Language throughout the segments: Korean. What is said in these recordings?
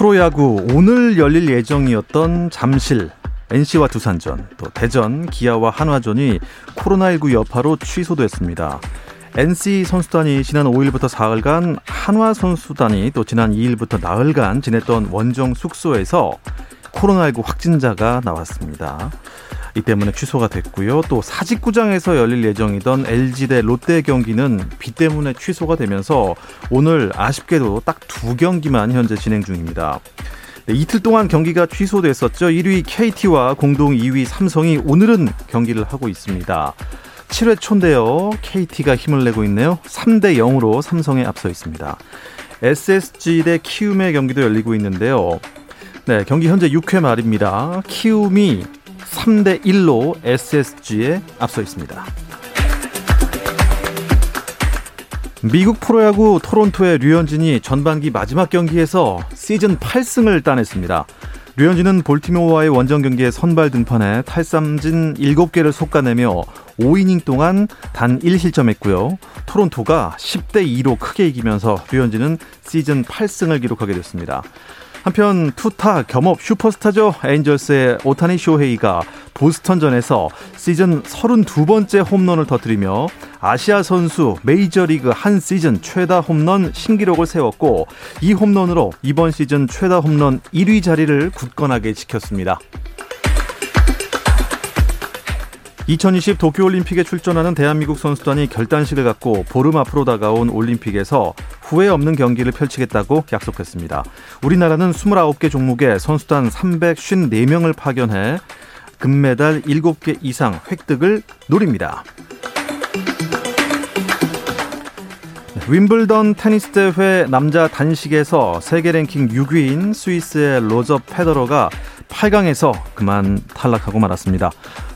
프로야구 오늘 열릴 예정이었던 잠실 NC와 두산전, 또 대전, 기아와 한화전이 코로나19 여파로 취소됐습니다. NC 선수단이 지난 5일부터 사흘간 한화 선수단이 또 지난 2일부터 나흘간 지냈던 원정 숙소에서 코로나19 확진자가 나왔습니다. 이 때문에 취소가 됐고요. 또 사직구장에서 열릴 예정이던 LG 대 롯데 경기는 비 때문에 취소가 되면서 오늘 아쉽게도 딱 두 경기만 현재 진행 중입니다. 네, 이틀 동안 경기가 취소됐었죠. 1위 KT와 공동 2위 삼성이 오늘은 경기를 하고 있습니다. 7회 초인데요. KT가 힘을 내고 있네요. 3대 0으로 삼성에 앞서 있습니다. SSG 대 키움의 경기도 열리고 있는데요. 네, 경기 현재 6회 말입니다. 키움이 3대 1로 SSG에 앞서 있습니다. 미국 프로야구 토론토의 류현진이 전반기 마지막 경기에서 시즌 8승을 따냈습니다. 류현진은 볼티모어와의 원정 경기에 선발 등판해 탈삼진 7개를 솎아내며 5이닝 동안 단 1실점했고요. 토론토가 10대 2로 크게 이기면서 류현진은 시즌 8승을 기록하게 됐습니다. 한편 투타 겸업 슈퍼스타죠. 에인절스의 오타니 쇼헤이가 보스턴전에서 시즌 32번째 홈런을 터뜨리며 아시아 선수 메이저리그 한 시즌 최다 홈런 신기록을 세웠고 이 홈런으로 이번 시즌 최다 홈런 1위 자리를 굳건하게 지켰습니다. 2020 도쿄올림픽에 출전하는 대한민국 선수단이 결단식을 갖고 보름 앞으로 다가온 올림픽에서 후회 없는 경기를 펼치겠다고 약속했습니다. 우리나라는 29개 종목에 선수단 354명을 파견해 금메달 7개 이상 획득을 노립니다. 윈블던 테니스 대회 남자 단식에서 세계 랭킹 6위인 스위스의 로저 페더러가 8강에서 그만 탈락하고 말았습니다.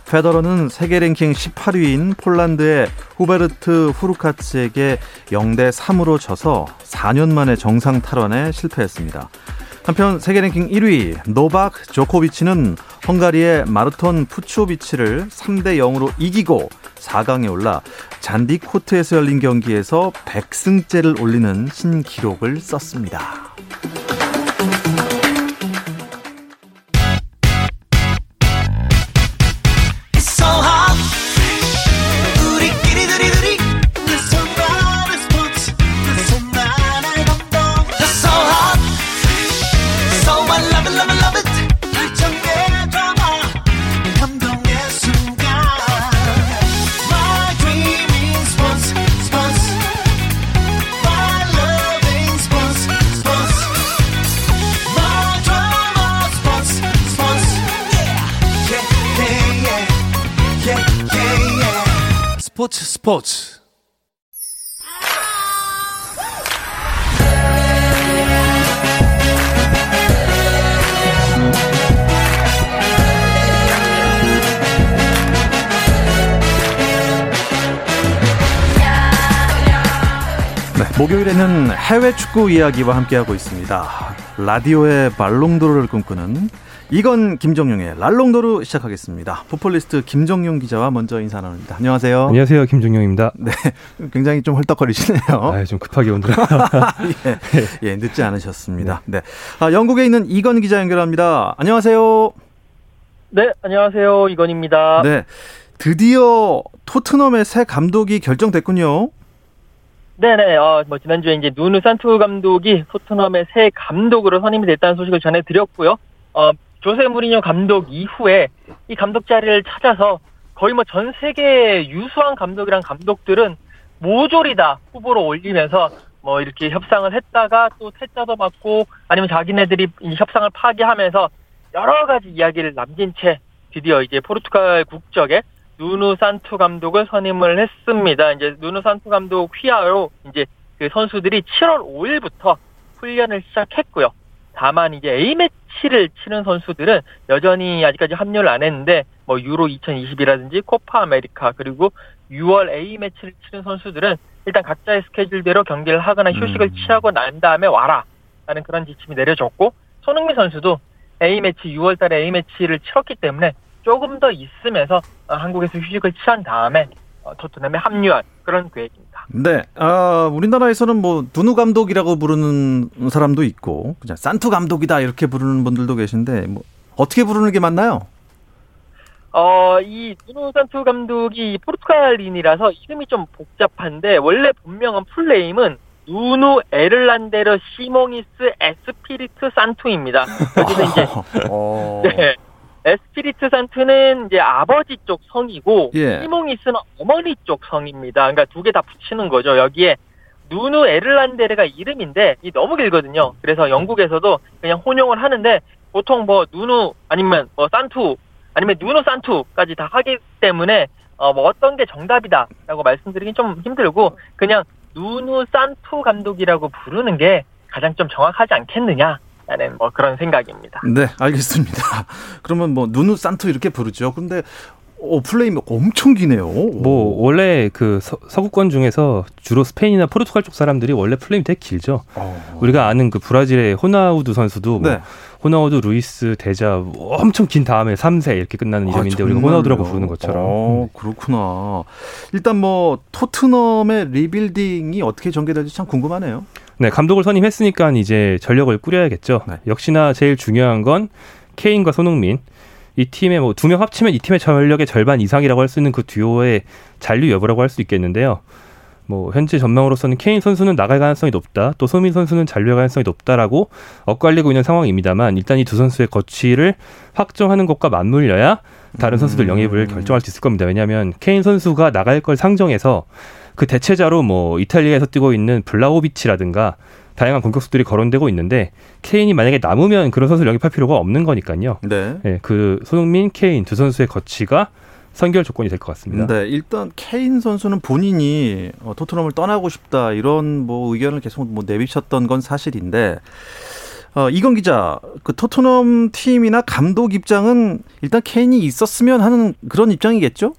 페더러는 세계 랭킹 18위인 폴란드의 후베르트 후르카츠에게 0대 3으로 져서 4년 만에 정상 탈환에 실패했습니다. 한편 세계 랭킹 1위 노박 조코비치는 헝가리의 마르톤 푸초비치를 3대 0으로 이기고 4강에 올라 잔디 코트에서 열린 경기에서 100승째를 올리는 신기록을 썼습니다. 스포츠 네, 목요일에는 해외 축구 이야기와 함께하고 있습니다. 라디오의 발롱도르를 꿈꾸는 이건 김정용의 랄롱도르 시작하겠습니다. 포폴리스트 김정용 기자와 먼저 인사 나눕니다. 안녕하세요. 안녕하세요. 김정용입니다. 네. 굉장히 좀 헐떡거리시네요. 아, 좀 급하게 온드라. 예, 예, 늦지 않으셨습니다. 네. 네. 아, 영국에 있는 이건 기자 연결합니다. 안녕하세요. 네, 안녕하세요. 이건입니다. 네. 드디어 토트넘의 새 감독이 결정됐군요. 네네, 어, 뭐, 지난주에 이제 누누 산투 감독이 토트넘의 새 감독으로 선임이 됐다는 소식을 전해드렸고요. 어, 조세 무리뉴 감독 이후에 이 감독 자리를 찾아서 거의 뭐 전 세계 유수한 감독이랑 감독들은 모조리 다 후보로 올리면서 뭐 이렇게 협상을 했다가 또 퇴짜도 받고 아니면 자기네들이 협상을 파기하면서 여러 가지 이야기를 남긴 채 드디어 이제 포르투갈 국적의 누누 산투 감독을 선임을 했습니다. 이제 누누 산투 감독 휘하로 이제 그 선수들이 7월 5일부터 훈련을 시작했고요. 다만 이제 A 매치를 치는 선수들은 여전히 아직까지 합류를 안 했는데 뭐 유로 2020이라든지 코파 아메리카 그리고 6월 A 매치를 치는 선수들은 일단 각자의 스케줄대로 경기를 하거나 휴식을 음. 취하고 난 다음에 와라 라는 그런 지침이 내려졌고 손흥민 선수도 A 매치 6월 달에 A 매치를 치렀기 때문에 조금 더 있으면서 어, 한국에서 휴식을 취한 다음에 어, 토트넘에 합류한 그런 계획입니다. 네, 아, 우리나라에서는 뭐 누누 감독이라고 부르는 사람도 있고 그냥 산투 감독이다 이렇게 부르는 분들도 계신데 뭐 어떻게 부르는 게 맞나요? 어, 이 누누 산투 감독이 포르투갈인이라서 이름이 좀 복잡한데 원래 본명은 full name은 누누 에르란데르 시몽이스 에스피리트 산투입니다. 여기서 이제 어. 네. 에스피리트 산투는 이제 아버지 쪽 성이고 예. 시몽이스는 어머니 쪽 성입니다. 그러니까 두 개 다 붙이는 거죠. 여기에 누누 에르란데르가 이름인데 이 너무 길거든요. 그래서 영국에서도 그냥 혼용을 하는데 보통 뭐 누누 아니면 뭐 산투 아니면 누누 산투까지 다 하기 때문에 어 뭐 어떤 게 정답이다라고 말씀드리긴 좀 힘들고 그냥 누누 산투 감독이라고 부르는 게 가장 좀 정확하지 않겠느냐 라는 뭐 그런 생각입니다. 네, 알겠습니다. 그러면 뭐 누누 산투 이렇게 부르죠. 근데 어, 플레임이 엄청 기네요. 뭐 원래 그 서, 서구권 중에서 주로 스페인이나 포르투갈 쪽 사람들이 원래 플레임이 되게 길죠. 어. 우리가 아는 그 브라질의 호나우두 선수도 뭐 네. 호나우두 루이스 대자 뭐 엄청 긴 다음에 3세 이렇게 끝나는 이름인데 아, 우리가? 호나우두라고 부르는 것처럼. 어, 그렇구나. 일단 뭐 토트넘의 rebuilding이 어떻게 전개될지 참 궁금하네요. 네, 감독을 선임했으니까 이제 전력을 꾸려야겠죠. 네. 역시나 제일 중요한 건 케인과 손흥민. 이 팀의 뭐 두 명 합치면 이 팀의 전력의 절반 이상이라고 할 수 있는 그 듀오의 잔류 여부라고 할 수 있겠는데요. 뭐 현재 전망으로서는 케인 선수는 나갈 가능성이 높다. 또 손흥민 선수는 잔류할 가능성이 높다라고 엇갈리고 있는 상황입니다만 일단 이 두 선수의 거취를 확정하는 것과 맞물려야 다른 선수들 음. 영입을 결정할 수 있을 겁니다. 왜냐하면 케인 선수가 나갈 걸 상정해서 그 대체자로 뭐 이탈리아에서 뛰고 있는 블라호비치라든가 다양한 공격수들이 거론되고 있는데 케인이 만약에 남으면 그런 선수를 영입할 필요가 없는 거니까요. 네. 예, 그 손흥민, 케인 두 선수의 거취가 선결 조건이 될 것 같습니다. 네, 일단 케인 선수는 본인이 어, 토트넘을 떠나고 싶다 이런 뭐 의견을 계속 뭐 내비쳤던 건 사실인데 어, 이건 기자, 그 토트넘 팀이나 감독 입장은 일단 케인이 있었으면 하는 그런 입장이겠죠?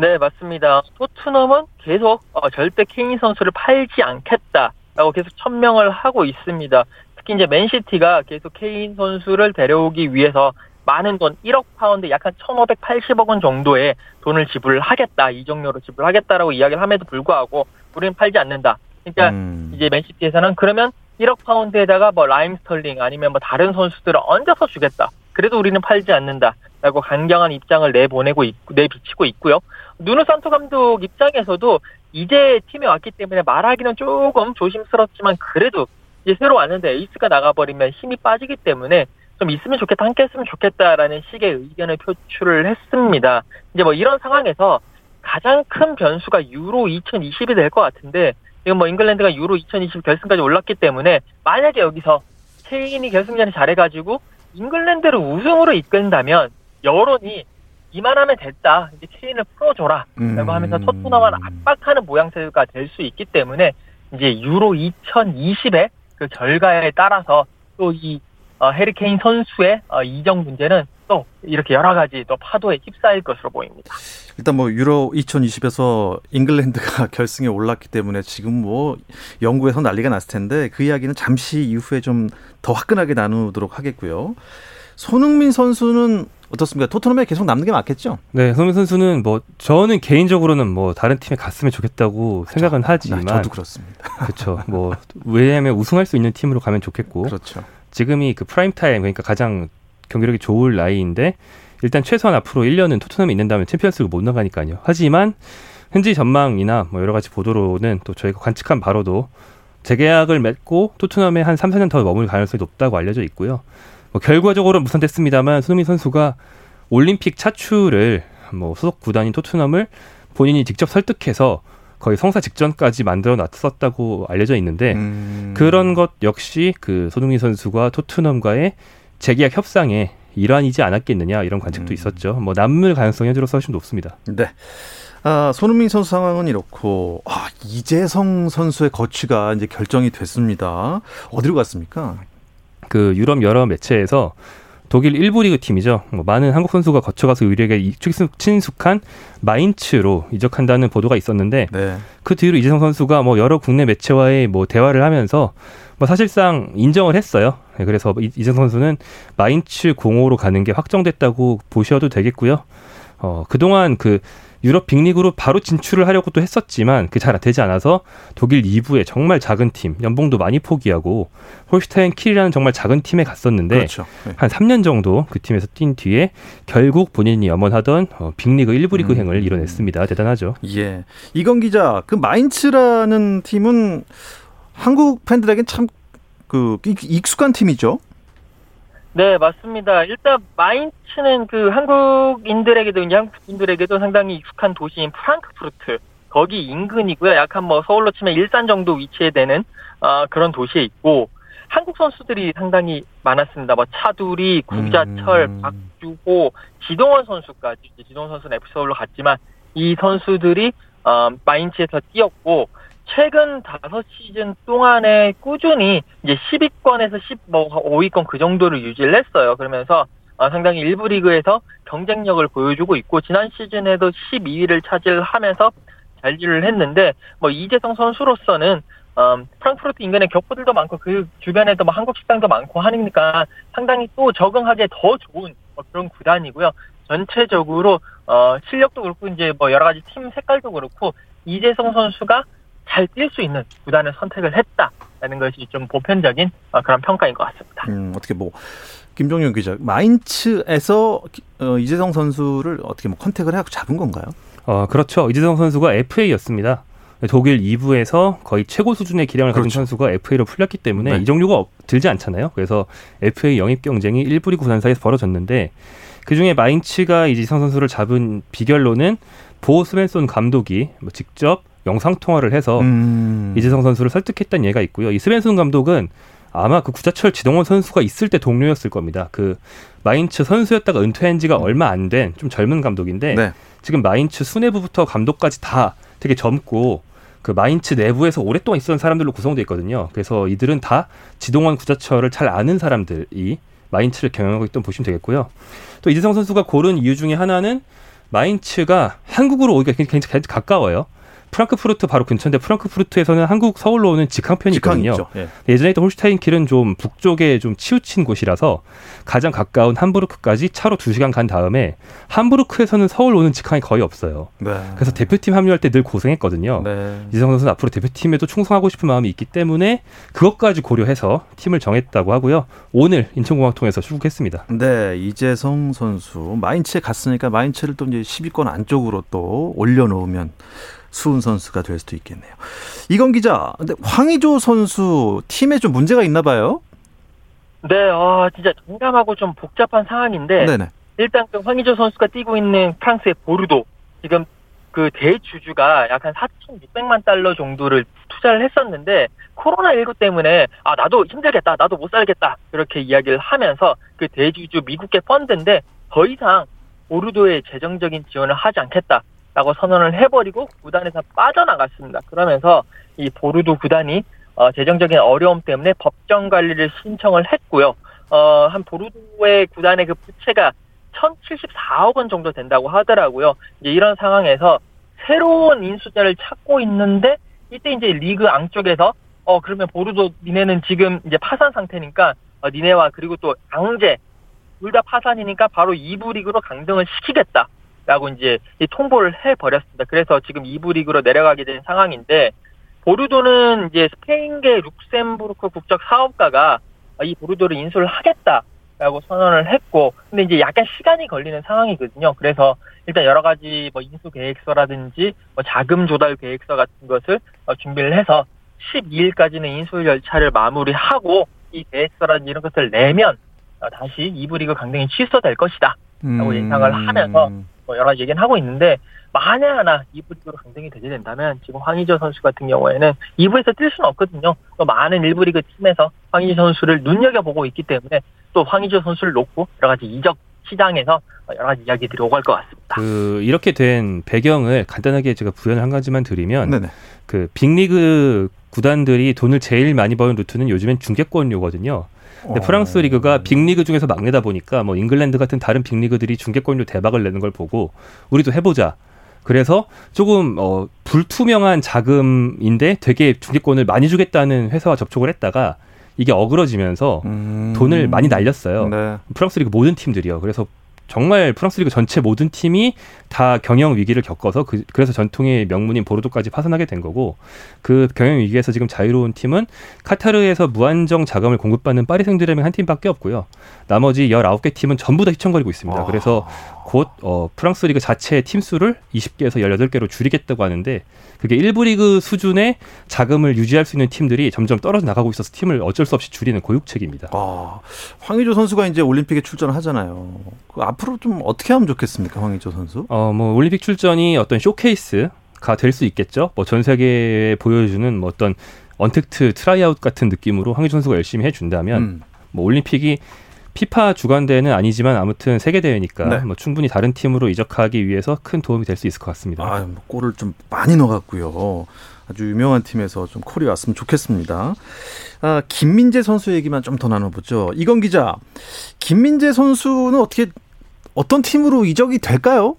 네, 맞습니다. 토트넘은 계속 어, 절대 케인 선수를 팔지 않겠다라고 계속 천명을 하고 있습니다. 특히 이제 맨시티가 계속 케인 선수를 데려오기 위해서 많은 돈, 1억 파운드, 약 한 1,580억 원 정도의 돈을 지불하겠다, 이적료로 지불하겠다라고 이야기를 함에도 불구하고 우리는 팔지 않는다. 그러니까 음. 이제 맨시티에서는 그러면 1억 파운드에다가 뭐 라힘 스털링 아니면 뭐 다른 선수들을 얹어서 주겠다. 그래도 우리는 팔지 않는다라고 강경한 입장을 내보내고 있고 내비치고 있고요. 누누 산토 감독 입장에서도 이제 팀에 왔기 때문에 말하기는 조금 조심스럽지만 그래도 이제 새로 왔는데 에이스가 나가버리면 힘이 빠지기 때문에 좀 있으면 좋겠다, 함께 했으면 좋겠다라는 식의 의견을 표출을 했습니다. 이제 뭐 이런 상황에서 가장 큰 변수가 유로 2020이 될 것 같은데 지금 뭐 잉글랜드가 유로 2020 결승까지 올랐기 때문에 만약에 여기서 케인이 결승전에 잘해가지고 잉글랜드를 우승으로 이끈다면 여론이 이만하면 됐다 이제 케인을 풀어줘라 음. 라고 하면서 토트넘을 압박하는 모양새가 될 수 있기 때문에 이제 유로 2020의 그 결과에 따라서 또이 어, 해리케인 선수의 어, 이적 문제는 또 이렇게 여러 가지 또 파도에 휩싸일 것으로 보입니다. 일단 뭐 유로 2020에서 잉글랜드가 결승에 올랐기 때문에 지금 뭐 영국에서 난리가 났을 텐데 그 이야기는 잠시 이후에 좀 더 화끈하게 나누도록 하겠고요. 손흥민 선수는 어떻습니까? 토트넘에 계속 남는 게 맞겠죠? 네, 손흥민 선수는 뭐 저는 개인적으로는 뭐 다른 팀에 갔으면 좋겠다고 생각은 하지만 아, 저도 그렇습니다. 그렇죠. 뭐 왜냐하면 우승할 수 있는 팀으로 가면 좋겠고 그렇죠. 지금이 그 prime time 그러니까 가장 경기력이 좋을 나이인데 일단 최소한 앞으로 1년은 토트넘에 있는다면 챔피언스를 못 나가니까요. 하지만 현지 전망이나 뭐 여러 가지 보도로는 또 저희가 관측한 바로도 재계약을 맺고 토트넘에 한 3, 4년 더 머물 가능성이 높다고 알려져 있고요. 뭐 결과적으로 무산됐습니다만 손흥민 선수가 올림픽 차출을 뭐 소속 구단인 토트넘을 본인이 직접 설득해서 거의 성사 직전까지 만들어 놨었다고 알려져 있는데 음. 그런 것 역시 그 손흥민 선수가 토트넘과의 재계약 협상에 일환이지 않았겠느냐 이런 관측도 음. 있었죠. 뭐 남물 가능성이 현재로서 훨씬 높습니다. 네. 아, 손흥민 선수 상황은 이렇고 아, 이재성 선수의 거취가 이제 결정이 됐습니다. 어디로 갔습니까? 그 유럽 여러 매체에서 독일 1부 리그 팀이죠. 뭐 많은 한국 선수가 거쳐가서 의뢰에 친숙한 마인츠로 이적한다는 보도가 있었는데 네. 그 뒤로 이재성 선수가 뭐 여러 국내 매체와의 뭐 대화를 하면서 뭐 사실상 인정을 했어요. 네, 그래서 이- 이재성 선수는 마인츠 공호로 가는 게 확정됐다고 보셔도 되겠고요. 어, 그동안 그 유럽 빅리그로 바로 진출을 하려고 또 했었지만 그 잘 되지 않아서 독일 2부의 정말 작은 팀, 연봉도 많이 포기하고 홀슈타인 킬이라는 정말 작은 팀에 갔었는데 그렇죠. 네. 한 3년 정도 그 팀에서 뛴 뒤에 결국 본인이 염원하던 어, 빅리그 1부 리그 음. 행을 이뤄냈습니다. 대단하죠. 예. 이건 기자, 그 마인츠라는 팀은 한국 팬들에겐 참 그 익숙한 팀이죠. 네, 맞습니다. 일단 마인츠는 그 한국인들에게도 이제 한국 분들에게도 상당히 익숙한 도시인 프랑크푸르트 거기 인근이고요. 약한 뭐 서울로 치면 일산 정도 위치에 되는 어, 그런 도시에 있고 한국 선수들이 상당히 많았습니다. 뭐 차두리, 구자철, 음. 박주호, 지동원 선수까지 지동원 선수는 FC 서울로 갔지만 이 선수들이 어, 마인츠에서 뛰었고 최근 5시즌 동안에 꾸준히 이제 10위권에서 10, 뭐 5위권 그 정도를 유지를 했어요. 그러면서 어, 상당히 일부 리그에서 경쟁력을 보여주고 있고 지난 시즌에도 12위를 차지하면서 잘지를 했는데 뭐 이재성 선수로서는 음, 프랑크푸르트 인근에 격포들도 많고 그 주변에도 뭐 한국 식당도 많고 하니까 상당히 또 적응하기에 더 좋은 뭐 그런 구단이고요. 전체적으로 어, 실력도 그렇고 이제 뭐 여러 가지 팀 색깔도 그렇고 이재성 선수가 잘 뛸 수 있는 구단을 선택을 했다라는 것이 좀 보편적인 어, 그런 평가인 것 같습니다. 음, 어떻게 뭐 김종윤 기자, 마인츠에서 기- 어, 이재성 선수를 어떻게 뭐 컨택을 해갖고 잡은 건가요? 어, 그렇죠. 이재성 선수가 FA였습니다. 독일 2부에서 거의 최고 수준의 기량을 가진 그렇죠. 선수가 FA로 풀렸기 때문에 네. 이적료가 없- 들지 않잖아요. 그래서 FA 영입 경쟁이 1부 리그 구단 사이에서 벌어졌는데 그중에 마인츠가 이재성 선수를 잡은 비결로는 보호 스벤손 감독이 뭐 직접 영상 통화를 해서 음. 이재성 선수를 설득했다는 예가 있고요. 이 스벤슨 감독은 아마 그 구자철 지동원 선수가 있을 때 동료였을 겁니다. 그 마인츠 선수였다가 은퇴한 지가 얼마 안 된 좀 젊은 감독인데 네. 지금 마인츠 수뇌부부터 감독까지 다 되게 젊고 그 마인츠 내부에서 오랫동안 있었던 사람들로 구성되어 있거든요. 그래서 이들은 다 지동원 구자철을 잘 아는 사람들이 마인츠를 경영하고 있던 보시면 되겠고요. 또 이재성 선수가 고른 이유 중에 하나는 마인츠가 한국으로 오기가 굉장히 가까워요. 프랑크푸르트 바로 근처인데 프랑크푸르트에서는 한국 서울로 오는 직항편이 있거든요. 예. 예전에 있던 홀슈타인킬은 좀 북쪽에 좀 치우친 곳이라서 가장 가까운 함부르크까지 차로 2시간 간 다음에 함부르크에서는 서울 오는 직항이 거의 없어요. 네. 그래서 대표팀 합류할 때 늘 고생했거든요. 네. 이재성 선수는 앞으로 대표팀에도 충성하고 싶은 마음이 있기 때문에 그것까지 고려해서 팀을 정했다고 하고요. 오늘 인천공항 통해서 출국했습니다. 네, 이재성 선수 마인츠에 갔으니까 마인츠를 또 이제 10위권 안쪽으로 또 올려놓으면 수훈 선수가 될 수도 있겠네요. 이건 기자, 근데 황의조 선수 팀에 좀 문제가 있나 봐요. 네, 아 진짜 장담하고 좀 복잡한 상황인데 네네. 일단 그 황의조 선수가 뛰고 있는 프랑스의 보르도 지금 그 대주주가 약 한 4,600만 달러 정도를 투자를 했었는데 코로나19 때문에 아 나도 힘들겠다 나도 못 살겠다 그렇게 이야기를 하면서 그 대주주 미국계 펀드인데 더 이상 보르도에 재정적인 지원을 하지 않겠다 라고 선언을 해버리고 구단에서 빠져나갔습니다. 그러면서 이 보르도 구단이 어, 재정적인 어려움 때문에 법정 관리를 신청을 했고요. 어, 한 보르도의 구단의 그 부채가 1,074억 원 정도 된다고 하더라고요. 이제 이런 상황에서 새로운 인수자를 찾고 있는데 이때 이제 리그 앙 쪽에서 어 그러면 보르도 니네는 지금 이제 파산 상태니까 어, 니네와 그리고 또 앙제 둘 다 파산이니까 바로 2부 리그로 강등을 시키겠다 라고 이제 이 통보를 해 버렸습니다. 그래서 지금 2부 리그로 내려가게 된 상황인데 보르도는 이제 스페인계 룩셈부르크 국적 사업가가 이 보르도를 인수를 하겠다라고 선언을 했고, 근데 이제 약간 시간이 걸리는 상황이거든요. 그래서 일단 여러 가지 뭐 인수 계획서라든지 뭐 자금 조달 계획서 같은 것을 어, 준비를 해서 12일까지는 인수 절차를 마무리하고 이 계획서라든지 이런 것을 내면 어, 다시 2부 리그 강등이 취소될 것이다. 라고 예상을 하면서 뭐 여러 가지 얘기는 하고 있는데 만에 하나 2부 리그로 강등이 되게 된다면 지금 황의조 선수 같은 경우에는 2부에서 뛸 수는 없거든요. 또 많은 1부 리그 팀에서 황의조 선수를 눈여겨보고 있기 때문에 또 황의조 선수를 놓고 여러 가지 이적 시장에서 여러 가지 이야기들이 오갈 것 같습니다. 그 이렇게 된 배경을 간단하게 제가 부연을 한 가지만 드리면 네네. 그 빅리그 구단들이 돈을 제일 많이 버는 루트는 요즘엔 중계권료거든요. 근데 어. 프랑스 리그가 빅리그 중에서 막내다 보니까 뭐 잉글랜드 같은 다른 빅리그들이 중계권료 대박을 내는 걸 보고 우리도 해보자. 그래서 조금 어 불투명한 자금인데 되게 중계권을 많이 주겠다는 회사와 접촉을 했다가 이게 어그러지면서 음. 돈을 많이 날렸어요. 네. 프랑스 리그 모든 팀들이요. 그래서 정말 프랑스 리그 전체 모든 팀이 다 경영 위기를 겪어서 그, 래서 전통의 명문인 보르도까지 파산하게 된 거고 그 경영 위기에서 지금 자유로운 팀은 카타르에서 무한정 자금을 공급받는 파리 생제르맹 한 팀밖에 없고요. 나머지 19개 팀은 전부 다 휘청거리고 있습니다. 아. 그래서 곧 어, 프랑스 리그 자체의 팀 수를 20개에서 18개로 줄이겠다고 하는데 그게 1부 리그 수준의 자금을 유지할 수 있는 팀들이 점점 떨어져 나가고 있어서 팀을 어쩔 수 없이 줄이는 고육책입니다. 아, 황의조 선수가 이제 올림픽에 출전을 하잖아요. 그 앞으로 좀 어떻게 하면 좋겠습니까, 황의조 선수? 어, 뭐 올림픽 출전이 어떤 쇼케이스가 될 수 있겠죠. 뭐 전 세계에 보여주는 뭐 어떤 untact tryout 같은 느낌으로 황의조 선수가 열심히 해준다면 음. 뭐 올림픽이 피파 주관 대회는 아니지만 아무튼 세계 대회니까 네. 뭐 충분히 다른 팀으로 이적하기 위해서 큰 도움이 될 수 있을 것 같습니다. 아, 뭐 골을 좀 많이 넣어갖고요. 아주 유명한 팀에서 좀 콜이 왔으면 좋겠습니다. 아, 김민재 선수 얘기만 좀 더 나눠보죠. 이건 기자, 김민재 선수는 어떻게 어떤 팀으로 이적이 될까요?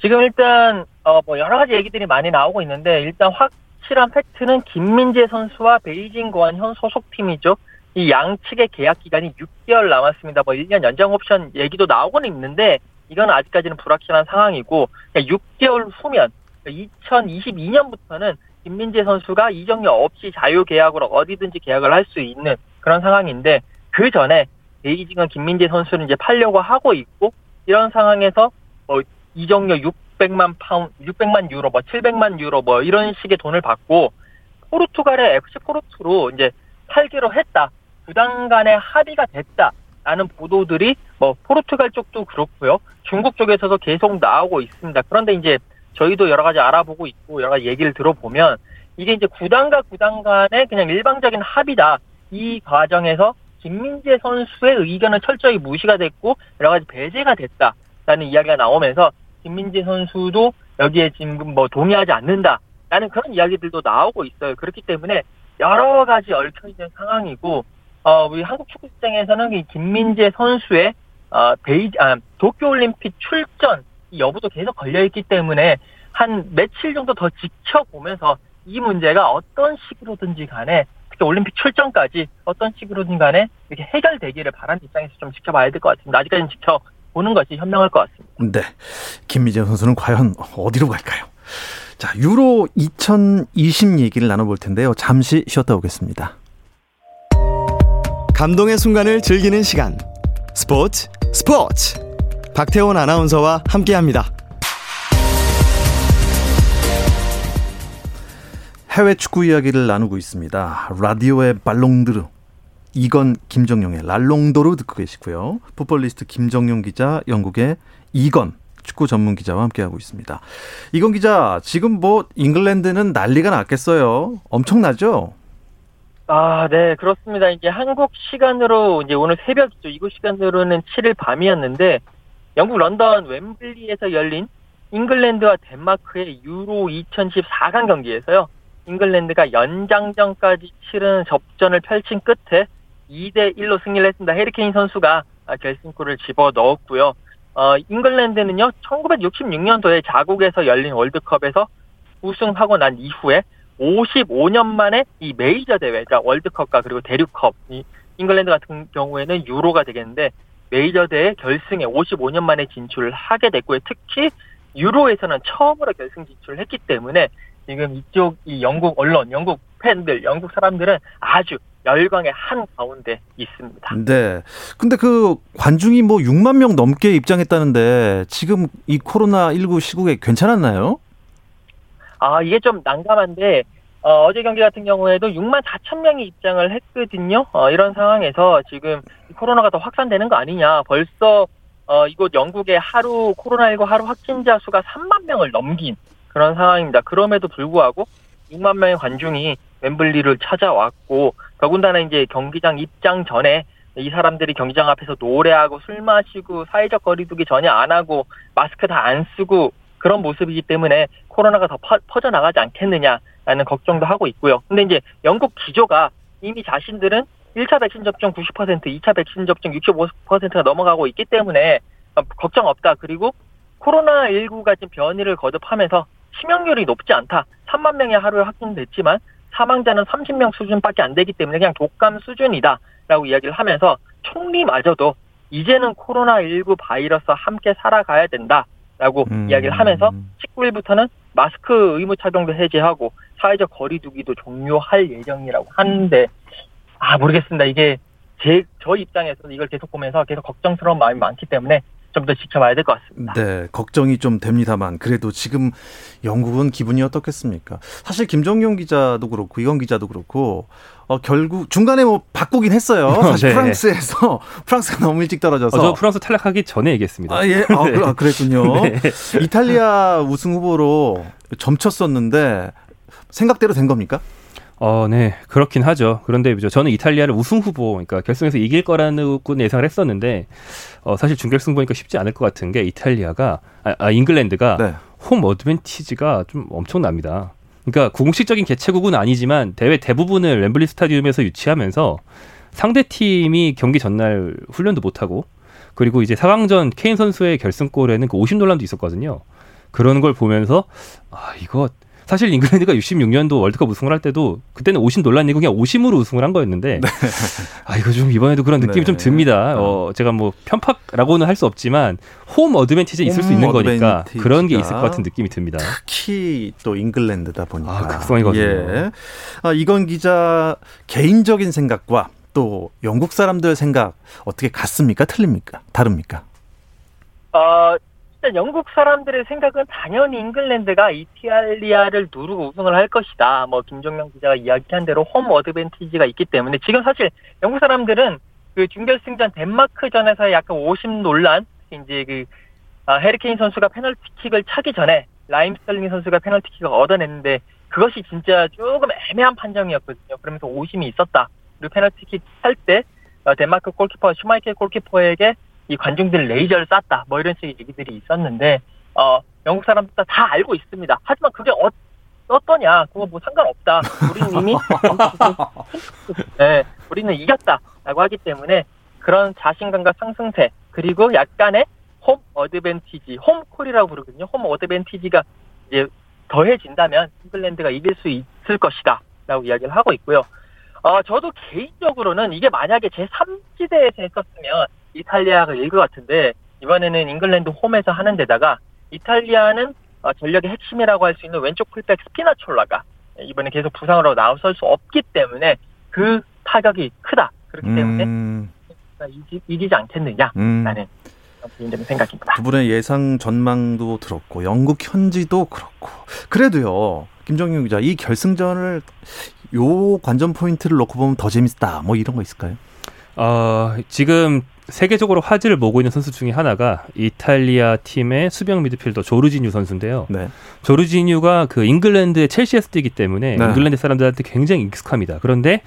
지금 일단 어 뭐 여러 가지 얘기들이 많이 나오고 있는데 일단 확실한 팩트는 김민재 선수와 베이징 고안 현 소속팀이죠. 이 양측의 계약 기간이 6개월 남았습니다. 뭐 1년 연장 옵션 얘기도 나오고는 있는데 이건 아직까지는 불확실한 상황이고 6개월 후면 2022년부터는 김민재 선수가 이적료 없이 자유 계약으로 어디든지 계약을 할 수 있는 그런 상황인데 그 전에 베이징은 김민재 선수를 이제 팔려고 하고 있고 이런 상황에서 뭐 이적료 600만 파운, 600만 유로, 뭐 700만 유로 뭐 이런 식의 돈을 받고 포르투갈의 FC 포르투로 이제 팔기로 했다. 구단 간의 합의가 됐다 라는 보도들이 뭐 포르투갈 쪽도 그렇고요. 중국 쪽에서도 계속 나오고 있습니다. 그런데 이제 저희도 여러 가지 알아보고 있고 여러 가지 얘기를 들어보면 이게 이제 구단과 구단 간의 그냥 일방적인 합의다. 이 과정에서 김민재 선수의 의견은 철저히 무시가 됐고 여러 가지 배제가 됐다라는 이야기가 나오면서 김민재 선수도 여기에 지금 뭐 동의하지 않는다라는 그런 이야기들도 나오고 있어요. 그렇기 때문에 여러 가지 얽혀 있는 상황이고 어 우리 한국 축구 시장에서는 이 김민재 선수의 어 베이 아 도쿄올림픽 출전 이 여부도 계속 걸려 있기 때문에 한 며칠 정도 더 지켜보면서 이 문제가 어떤 식으로든지 간에 특히 올림픽 출전까지 어떤 식으로든 간에 이렇게 해결되기를 바라는 입장에서 좀 지켜봐야 될 것 같습니다. 아직까지는 지켜보는 것이 현명할 것 같습니다. 네. 김민재 선수는 과연 어디로 갈까요? 자, 유로 2020 얘기를 나눠볼 텐데요. 잠시 쉬었다 오겠습니다. 감동의 순간을 즐기는 시간. 스포츠, 스포츠. 박태원 아나운서와 함께합니다. 해외 축구 이야기를 나누고 있습니다. 라디오의 발롱드르. 이건 김정용의 랄롱도르 듣고 계시고요. 풋볼리스트 김정용 기자, 영국의 이건 축구 전문 기자와 함께하고 있습니다. 이건 기자, 지금 뭐 잉글랜드는 난리가 났겠어요. 엄청나죠? 아, 네, 그렇습니다. 이제 한국 시간으로 이제 오늘 새벽이죠. 이곳 시간으로는 7일 밤이었는데 영국 런던 웸블리에서 열린 잉글랜드와 덴마크의 유로 2010 4강 경기에서요. 잉글랜드가 연장전까지 치르는 접전을 펼친 끝에 2대 1로 승리를 했습니다. 해리케인 선수가 결승골을 집어 넣었고요. 어, 잉글랜드는요, 1966년도에 자국에서 열린 월드컵에서 우승하고 난 이후에 55년 만에 이 메이저 대회, 그러니까 월드컵과 그리고 대륙컵, 이 잉글랜드 같은 경우에는 유로가 되겠는데 메이저 대회 결승에 55년 만에 진출을 하게 됐고요. 특히 유로에서는 처음으로 결승 진출을 했기 때문에 지금 이쪽 이 영국 언론, 영국 팬들, 영국 사람들은 아주 열광의 한 가운데 있습니다. 네. 근데 그 관중이 뭐 6만 명 넘게 입장했다는데 지금 이 코로나 19 시국에 괜찮았나요? 아, 이게 좀 난감한데, 어, 제 경기 같은 경우에도 6만 4천 명이 입장을 했거든요. 어, 이런 상황에서 지금 코로나가 더 확산되는 거 아니냐. 벌써 어, 이곳 영국의 하루 코로나19 하루 확진자 수가 3만 명을 넘긴 그런 상황입니다. 그럼에도 불구하고 6만 명의 관중이 웸블리를 찾아왔고 더군다나 이제 경기장 입장 전에 이 사람들이 경기장 앞에서 노래하고 술 마시고 사회적 거리두기 전혀 안 하고 마스크 다 안 쓰고 그런 모습이기 때문에 코로나가 더 퍼, 져 나가지 않겠느냐라는 걱정도 하고 있고요. 근데 이제 영국 기조가 이미 자신들은 1차 백신 접종 90%, 2차 백신 접종 65%가 넘어가고 있기 때문에 걱정 없다. 그리고 코로나19가 지금 변이를 거듭하면서 치명률이 높지 않다. 3만 명이 하루에 확진됐지만 사망자는 30명 수준밖에 안 되기 때문에 그냥 독감 수준이다. 라고 이야기를 하면서 총리마저도 이제는 코로나19 바이러스와 함께 살아가야 된다. 라고 음. 이야기를 하면서 19일부터는 마스크 의무 착용도 해제하고 사회적 거리두기도 종료할 예정이라고 하는데 아 모르겠습니다. 이게 제저 입장에서는 이걸 계속 보면서 계속 걱정스러운 마음이 많기 때문에 좀 더 지켜봐야 될 것 같습니다. 네, 걱정이 좀 됩니다만 그래도 지금 영국은 기분이 어떻겠습니까? 사실 김정용 기자도 그렇고 이건 기자도 그렇고 어, 결국 중간에 뭐 바꾸긴 했어요. 사실 네. 프랑스에서 프랑스가 너무 일찍 떨어져서. 어, 저 프랑스 탈락하기 전에 얘기했습니다. 아 예, 아, 네. 아 그랬군요. 네. 이탈리아 우승 후보로 점쳤었는데 생각대로 된 겁니까? 어, 네. 그렇긴 하죠. 그런데 저는 이탈리아를 우승 후보, 그러니까 결승에서 이길 거라는 예상을 했었는데, 어, 사실 준결승 보니까 쉽지 않을 것 같은 게 이탈리아가, 아, 아 잉글랜드가 네. 홈 어드밴티지가 좀 엄청납니다. 그러니까 공식적인 개최국은 아니지만 대회 대부분을 램블리 스타디움에서 유치하면서 상대 팀이 경기 전날 훈련도 못하고 그리고 이제 4강전 케인 선수의 결승골에는 그 오심 논란도 있었거든요. 그런 걸 보면서 아 이거 사실 잉글랜드가 66년도 월드컵 우승을 할 때도 그때는 오심 논란이고 그냥 오심으로 우승을 한 거였는데 네. 아 이거 좀 이번에도 그런 느낌이 네. 좀 듭니다. 어. 어, 제가 뭐 편파라고는 할 수 없지만 홈 어드밴티지 있을 수 있는 거니까 그런 게 있을 것 같은 느낌이 듭니다. 특히 또 잉글랜드다 보니까 아, 극성이거든요. 예. 아, 이건 기자 개인적인 생각과 또 영국 사람들 생각 어떻게 같습니까? 틀립니까? 다릅니까? 어, 일단 영국 사람들의 생각은 당연히 잉글랜드가 이탈리아를 누르고 우승을 할 것이다. 뭐 김종명 기자가 이야기한 대로 home advantage가 있기 때문에 지금 사실 영국 사람들은 그 준결승전 덴마크전에서의 약간 오심 논란 이제 그 아, 해리케인 선수가 페널티킥을 차기 전에 라힘 스털링 선수가 페널티킥을 얻어냈는데 그것이 진짜 조금 애매한 판정이었거든요. 그러면서 오심이 있었다. 그리고 페널티킥 찰때 어, 덴마크 골키퍼 슈마이켈 골키퍼에게 이 관중들 레이저를 쐈다. 뭐 이런 식의 얘기들이 있었는데 어 영국 사람들 다 알고 있습니다. 하지만 그게 어, 어떠냐? 그거 뭐 상관없다. 우리는 이미 네, 우리는 이겼다라고 하기 때문에 그런 자신감과 상승세 그리고 약간의 홈 어드밴티지, 홈콜이라고 부르거든요. 홈 어드밴티지가 이제 더해진다면 잉글랜드가 이길 수 있을 것이다라고 이야기를 하고 있고요. 어, 저도 개인적으로는 이게 만약에 제 3지대에서 했었으면 이탈리아가 이길 것 같은데 이번에는 잉글랜드 홈에서 하는 데다가 이탈리아는 어, 전력의 핵심이라고 할 수 있는 왼쪽 풀백 스피나촐라가 이번에 계속 부상으로 나설 수 없기 때문에 그 타격이 크다. 그렇기 때문에 음... 이기, 지 않겠느냐라는 음... 개인적인 생각입니다. 두 분의 예상 전망도 들었고 영국 현지도 그렇고 그래도요 김정윤 기자 이 결승전을 요 관전 포인트를 놓고 보면 더 재밌다 뭐 이런 거 있을까요? 어, 지금 세계적으로 화제를 모으고 있는 선수 중에 하나가 이탈리아 팀의 수비형 미드필더 조르지뉴 선수인데요. 네. 조르지뉴가 그 잉글랜드의 첼시에서 뛰기 때문에 네. 잉글랜드 사람들한테 굉장히 익숙합니다. 그런데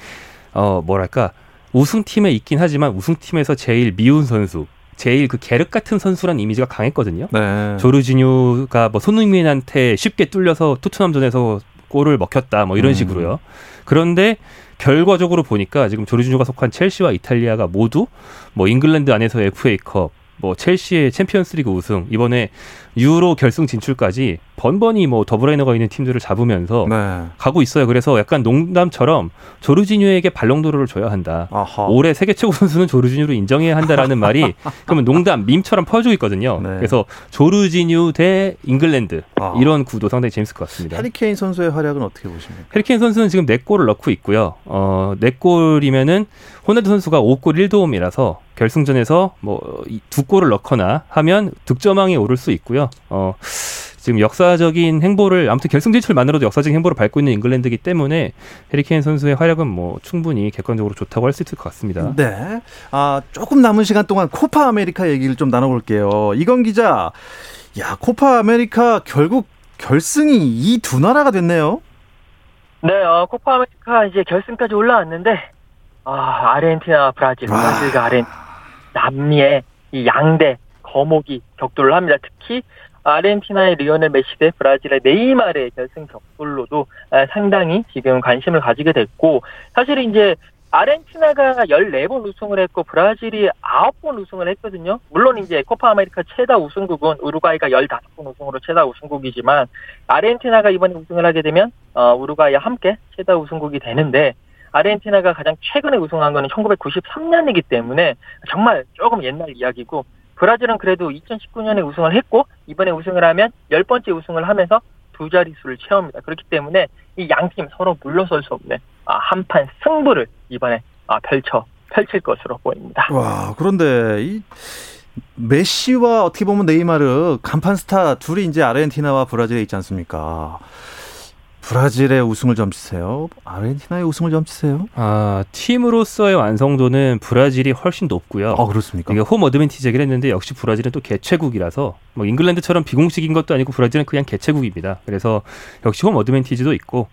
어 뭐랄까 우승팀에 있긴 하지만 우승팀에서 제일 미운 선수, 제일 그 계륵 같은 선수란 이미지가 강했거든요. 네. 조르지뉴가 뭐 손흥민한테 쉽게 뚫려서 토트넘전에서 골을 먹혔다 뭐 이런 음. 식으로요. 그런데 결과적으로 보니까 지금 조르지뉴가 속한 첼시와 이탈리아가 모두 뭐 잉글랜드 안에서 FA컵 뭐 첼시의 챔피언스리그 우승 이번에 유로 결승 진출까지 번번이 뭐 더블라이너가 있는 팀들을 잡으면서 네. 가고 있어요. 그래서 약간 농담처럼 조르지뉴에게 발롱도르를 줘야 한다. 아하. 올해 세계 최고 선수는 조르지뉴로 인정해야 한다라는 말이 그러면 농담 밈처럼 퍼지고 있거든요. 네. 그래서 조르지뉴 대 잉글랜드 아. 이런 구도 상당히 재밌을 것 같습니다. 해리케인 선수의 활약은 어떻게 보십니까? 해리케인 선수는 지금 4골을 넣고 있고요. 어, 4골이면은 호날두 선수가 5골 1도움이라서 결승전에서 뭐 두 골을 넣거나 하면 득점왕에 오를 수 있고요. 어 지금 역사적인 행보를 아무튼 결승 진출만으로도 역사적인 행보를 밟고 있는 잉글랜드이기 때문에 해리 케인 선수의 활약은 뭐 충분히 객관적으로 좋다고 할 수 있을 것 같습니다. 네. 아, 조금 남은 시간 동안 코파 아메리카 얘기를 좀 나눠 볼게요. 이건 기자, 야, 코파 아메리카 결국 결승이 이 두 나라가 됐네요. 네, 어, 코파 아메리카 이제 결승까지 올라왔는데, 아, 아르헨티나, 브라질, 와. 브라질과 아르헨 남미의 이 양대 거목이 격돌을 합니다. 특히 아르헨티나의 리오넬 메시 대 브라질의 네이마르의 결승 격돌로도 아, 상당히 지금 관심을 가지게 됐고 사실은 이제 아르헨티나가 14번 우승을 했고 브라질이 9번 우승을 했거든요. 물론 이제 코파 아메리카 최다 우승국은 우루과이가 15번 우승으로 최다 우승국이지만 아르헨티나가 이번에 우승을 하게 되면 어, 우루과이와 함께 최다 우승국이 되는데 아르헨티나가 가장 최근에 우승한 거는 1993년이기 때문에 정말 조금 옛날 이야기고 브라질은 그래도 2019년에 우승을 했고 이번에 우승을 하면 열 번째 우승을 하면서 두 자릿수를 채웁니다. 그렇기 때문에 이 양팀 서로 물러설 수 없는 아, 한판 승부를 이번에 아, 펼쳐 펼칠 것으로 보입니다. 와, 그런데 이 메시와 어떻게 보면 네이마르 간판 스타 둘이 이제 아르헨티나와 브라질에 있지 않습니까? 브라질의 우승을 점치세요. 아르헨티나의 우승을 점치세요. 아, 팀으로서의 완성도는 브라질이 훨씬 높고요. 아, 그렇습니까? 이게 홈 어드밴티지 얘기를 했는데 역시 브라질은 또 개최국이라서 뭐 잉글랜드처럼 비공식인 것도 아니고 브라질은 그냥 개최국입니다. 그래서 역시 홈 어드밴티지도 있고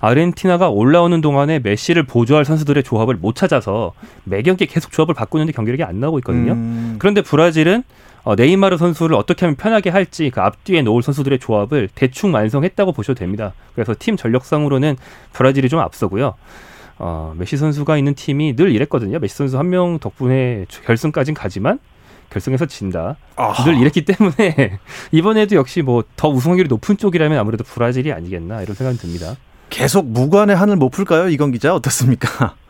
아르헨티나가 올라오는 동안에 메시를 보조할 선수들의 조합을 못 찾아서 매 경기 계속 조합을 바꾸는데 경기력이 안 나오고 있거든요. 음, 그런데 브라질은 어, 네이마르 선수를 어떻게 하면 편하게 할지 그 앞뒤에 놓을 선수들의 조합을 대충 완성했다고 보셔도 됩니다. 그래서 팀 전력상으로는 브라질이 좀 앞서고요. 어, 메시 선수가 있는 팀이 늘 이랬거든요. 메시 선수 한 명 덕분에 결승까진 가지만 결승에서 진다. 아, 늘 이랬기 때문에 이번에도 역시 뭐 더 우승 확률이 높은 쪽이라면 아무래도 브라질이 아니겠나 이런 생각이 듭니다. 계속 무관의 한을 못 풀까요? 이건 기자 어떻습니까?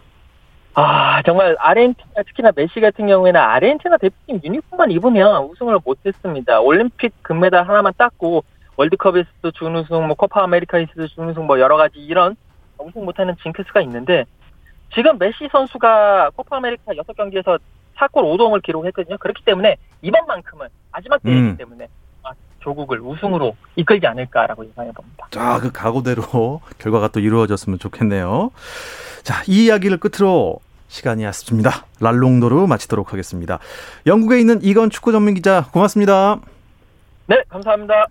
아 정말 아르헨티나 특히나 메시 같은 경우에는 아르헨티나 대표팀 유니폼만 입으면 우승을 못했습니다. 올림픽 금메달 하나만 땄고 월드컵에서도 준우승, 뭐 코파 아메리카에서도 준우승, 뭐 여러 가지 이런 우승 못하는 징크스가 있는데 지금 메시 선수가 코파 아메리카 6경기에서 4골 5도움을 기록했거든요. 그렇기 때문에 이번만큼은 마지막 대회이기 음. 때문에 아, 조국을 우승으로 이끌지 않을까라고 예상해 봅니다. 자, 그 각오대로 결과가 또 이루어졌으면 좋겠네요. 자, 이 이야기를 끝으로 시간이 아쉽습니다. 랄롱도로 마치도록 하겠습니다. 영국에 있는 이건 축구 전문 기자 고맙습니다. 네, 감사합니다.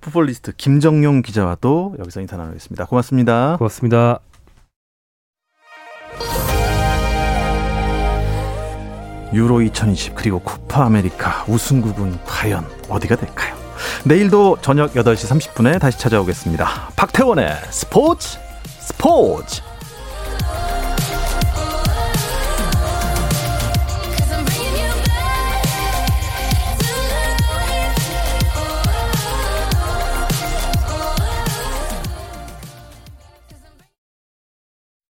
풋볼리스트 김정용 기자와 또 여기서 인사 나누겠습니다. 고맙습니다. 고맙습니다. 유로 2020 그리고 코파 아메리카 우승국은 과연 어디가 될까요? 내일도 저녁 8시 30분에 다시 찾아오겠습니다. 박태원의 스포츠 스포츠